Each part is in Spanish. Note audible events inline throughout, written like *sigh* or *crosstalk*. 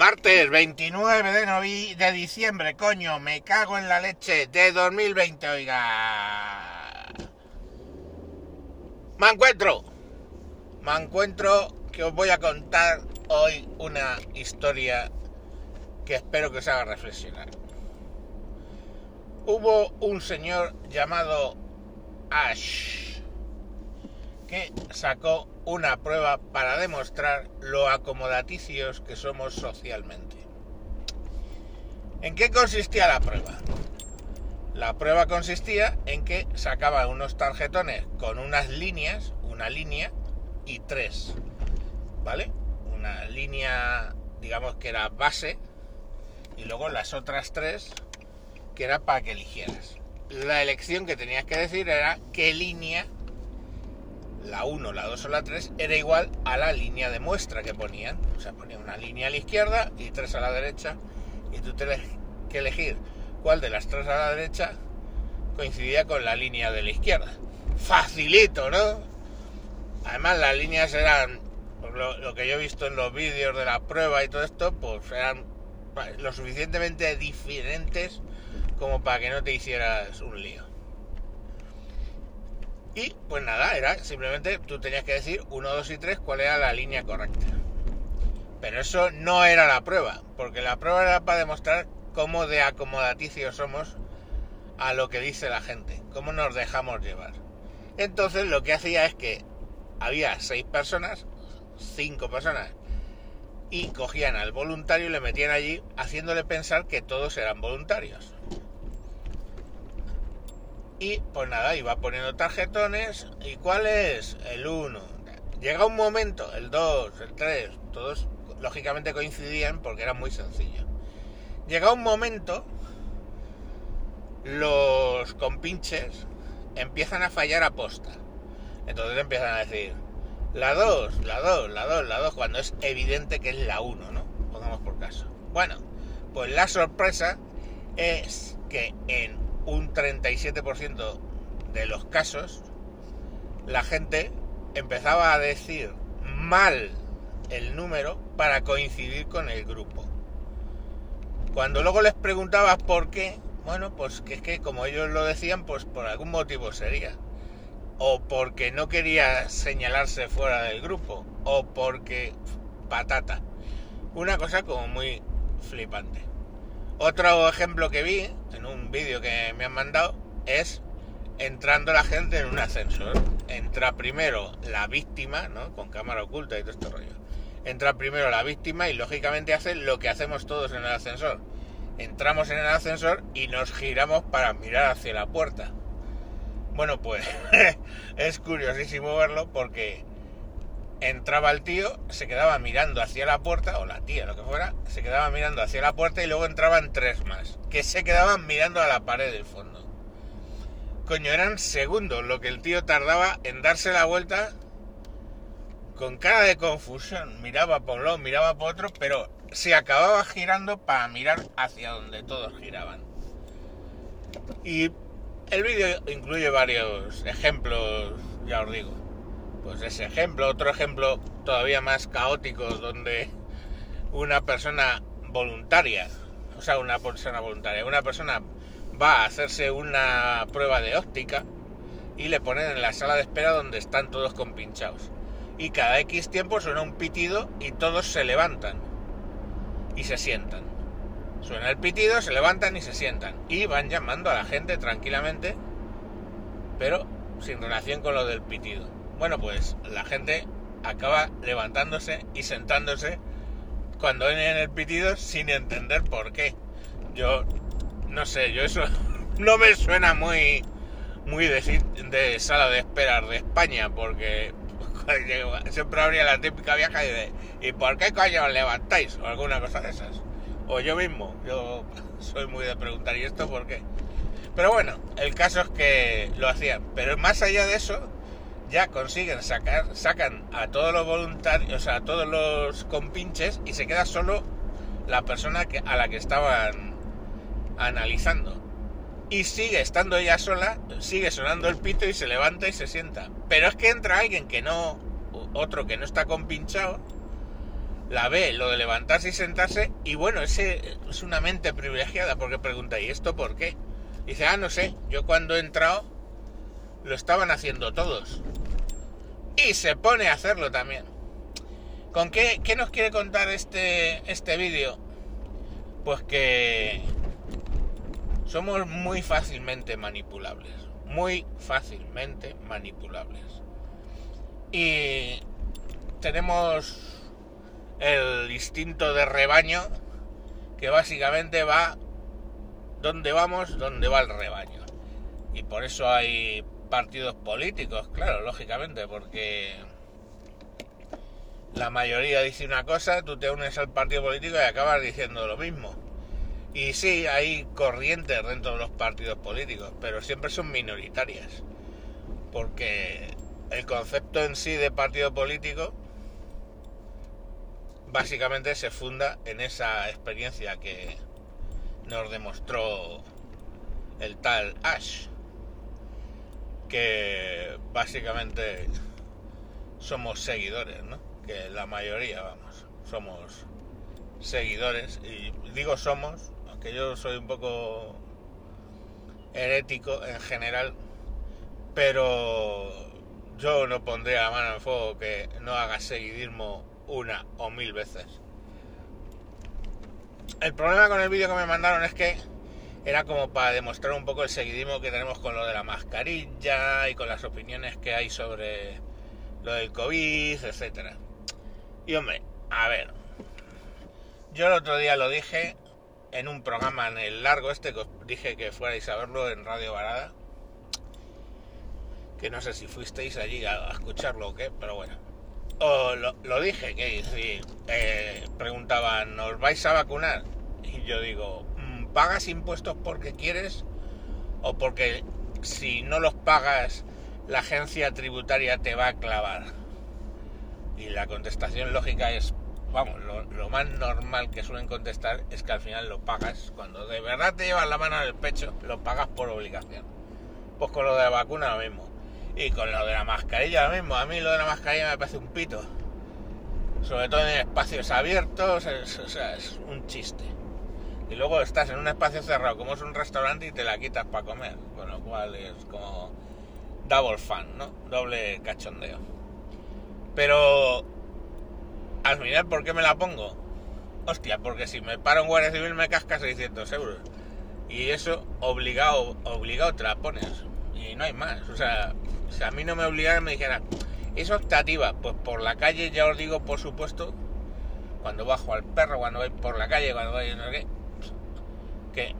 Martes 29 de, novi de diciembre, coño, me cago en la leche de 2020, oiga. Me encuentro, me encuentro que os voy a contar hoy una historia que espero que os haga reflexionar. Hubo un señor llamado Ash que sacó una prueba para demostrar lo acomodaticios que somos socialmente. ¿En qué consistía la prueba? La prueba consistía en que sacaba unos tarjetones con unas líneas, una línea y tres, ¿vale? Una línea, digamos que era base, y luego las otras tres, que era para que eligieras. La elección que tenías que decir era qué línea la 1, la 2 o la 3 era igual a la línea de muestra que ponían. O sea, ponían una línea a la izquierda y tres a la derecha y tú tienes que elegir cuál de las tres a la derecha coincidía con la línea de la izquierda. Facilito, ¿no? Además las líneas eran, lo, lo que yo he visto en los vídeos de la prueba y todo esto, pues eran lo suficientemente diferentes como para que no te hicieras un lío. Y pues nada, era simplemente tú tenías que decir 1, 2 y 3 cuál era la línea correcta. Pero eso no era la prueba, porque la prueba era para demostrar cómo de acomodaticio somos a lo que dice la gente, cómo nos dejamos llevar. Entonces lo que hacía es que había seis personas, cinco personas, y cogían al voluntario y le metían allí haciéndole pensar que todos eran voluntarios. Y pues nada, iba poniendo tarjetones. ¿Y cuál es? El 1. Llega un momento, el 2, el 3, todos lógicamente coincidían porque era muy sencillo. Llega un momento, los compinches empiezan a fallar a posta. Entonces empiezan a decir, la 2, la 2, la 2, la 2, cuando es evidente que es la 1, ¿no? Pongamos por caso. Bueno, pues la sorpresa es que en un 37% de los casos, la gente empezaba a decir mal el número para coincidir con el grupo. Cuando luego les preguntabas por qué, bueno, pues que es que como ellos lo decían, pues por algún motivo sería. O porque no quería señalarse fuera del grupo. O porque patata. Una cosa como muy flipante. Otro ejemplo que vi en un vídeo que me han mandado es entrando la gente en un ascensor. Entra primero la víctima, ¿no? Con cámara oculta y todo este rollo. Entra primero la víctima y lógicamente hace lo que hacemos todos en el ascensor. Entramos en el ascensor y nos giramos para mirar hacia la puerta. Bueno, pues *laughs* es curiosísimo verlo porque entraba el tío, se quedaba mirando hacia la puerta, o la tía, lo que fuera, se quedaba mirando hacia la puerta y luego entraban tres más, que se quedaban mirando a la pared del fondo. Coño, eran segundos lo que el tío tardaba en darse la vuelta con cara de confusión. Miraba por un lado, miraba por otro, pero se acababa girando para mirar hacia donde todos giraban. Y el vídeo incluye varios ejemplos, ya os digo pues ese ejemplo, otro ejemplo todavía más caótico donde una persona voluntaria, o sea, una persona voluntaria, una persona va a hacerse una prueba de óptica y le ponen en la sala de espera donde están todos compinchados. Y cada X tiempo suena un pitido y todos se levantan y se sientan. Suena el pitido, se levantan y se sientan. Y van llamando a la gente tranquilamente, pero sin relación con lo del pitido. Bueno, pues la gente acaba levantándose y sentándose cuando ven el pitido sin entender por qué. Yo no sé, yo eso *laughs* no me suena muy muy de, de sala de esperar de España porque *laughs* siempre habría la típica vieja y de ¿y por qué coño os levantáis? o alguna cosa de esas. O yo mismo, yo *laughs* soy muy de preguntar ¿y esto por qué? Pero bueno, el caso es que lo hacían. Pero más allá de eso, ya consiguen sacar, sacan a todos los voluntarios, a todos los compinches y se queda solo la persona a la que estaban analizando. Y sigue estando ella sola, sigue sonando el pito y se levanta y se sienta. Pero es que entra alguien que no, otro que no está compinchado, la ve, lo de levantarse y sentarse, y bueno, ese es una mente privilegiada, porque pregunta, ¿y esto por qué? Dice, ah, no sé, yo cuando he entrado lo estaban haciendo todos. Y se pone a hacerlo también. ¿Con qué, qué nos quiere contar este, este vídeo? Pues que somos muy fácilmente manipulables. Muy fácilmente manipulables. Y tenemos el instinto de rebaño que básicamente va donde vamos, donde va el rebaño. Y por eso hay partidos políticos, claro, lógicamente, porque la mayoría dice una cosa, tú te unes al partido político y acabas diciendo lo mismo. Y sí, hay corrientes dentro de los partidos políticos, pero siempre son minoritarias. Porque el concepto en sí de partido político básicamente se funda en esa experiencia que nos demostró el tal Ash, que básicamente somos seguidores, ¿no? Que la mayoría, vamos, somos seguidores, y digo somos, aunque yo soy un poco herético en general, pero yo no pondré la mano en fuego que no haga seguidismo una o mil veces. El problema con el vídeo que me mandaron es que era como para demostrar un poco el seguidismo que tenemos con lo de la mascarilla y con las opiniones que hay sobre lo del COVID, etcétera. Y hombre, a ver, yo el otro día lo dije en un programa en el largo este que os dije que fuerais a verlo en Radio Varada, que no sé si fuisteis allí a, escucharlo o qué, pero bueno lo, dije, que si eh, preguntaban, ¿os vais a vacunar? Y yo digo, ¿pagas impuestos porque quieres o porque si no los pagas la agencia tributaria te va a clavar? Y la contestación lógica es, vamos, lo, más normal que suelen contestar es que al final lo pagas. Cuando de verdad te llevas la mano en el pecho, lo pagas por obligación. Pues con lo de la vacuna lo mismo. Y con lo de la mascarilla lo mismo. A mí lo de la mascarilla me parece un pito. Sobre todo en espacios abiertos, o sea, es un chiste. Y luego estás en un espacio cerrado como es un restaurante y te la quitas para comer. Con lo cual es como double fan, ¿no? Doble cachondeo. Pero final, ¿por qué me la pongo? Hostia, porque si me paro en Guardia Civil me casca 600 euros. Y eso obligado, obligado te la pones. Y no hay más. O sea, si a mí no me obligaran, me dijeran, es optativa. Pues por la calle, ya os digo, por supuesto, cuando bajo al perro, cuando voy por la calle, cuando voy, no sé qué, que,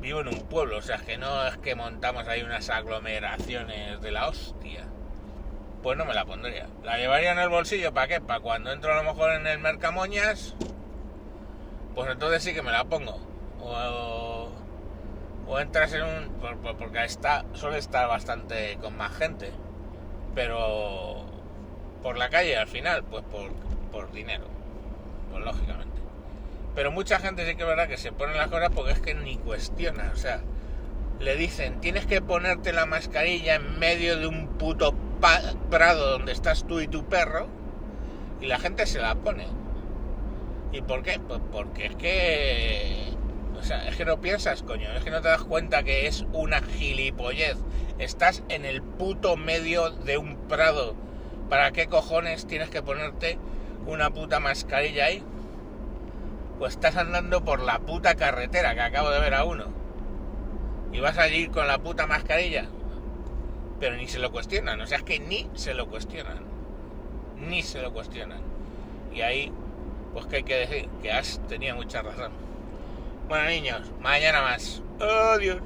vivo en un pueblo, o sea, que no es que montamos ahí unas aglomeraciones de la hostia. Pues no me la pondría. La llevaría en el bolsillo, ¿para qué? Para cuando entro a lo mejor en el Mercamoñas, pues entonces sí que me la pongo. O, o entras en un... porque está, suele estar bastante con más gente, pero por la calle al final, pues por, por dinero, pues lógicamente. Pero mucha gente sí que es verdad que se pone las cosas porque es que ni cuestiona, o sea, le dicen, tienes que ponerte la mascarilla en medio de un puto prado donde estás tú y tu perro, y la gente se la pone. ¿Y por qué? Pues porque es que o sea, es que no piensas, coño, es que no te das cuenta que es una gilipollez. Estás en el puto medio de un prado. ¿Para qué cojones tienes que ponerte una puta mascarilla ahí? Pues estás andando por la puta carretera que acabo de ver a uno. Y vas a ir con la puta mascarilla. Pero ni se lo cuestionan, o sea, es que ni se lo cuestionan. Ni se lo cuestionan. Y ahí, pues que hay que decir que has tenía mucha razón. Bueno, niños, mañana más. Adiós.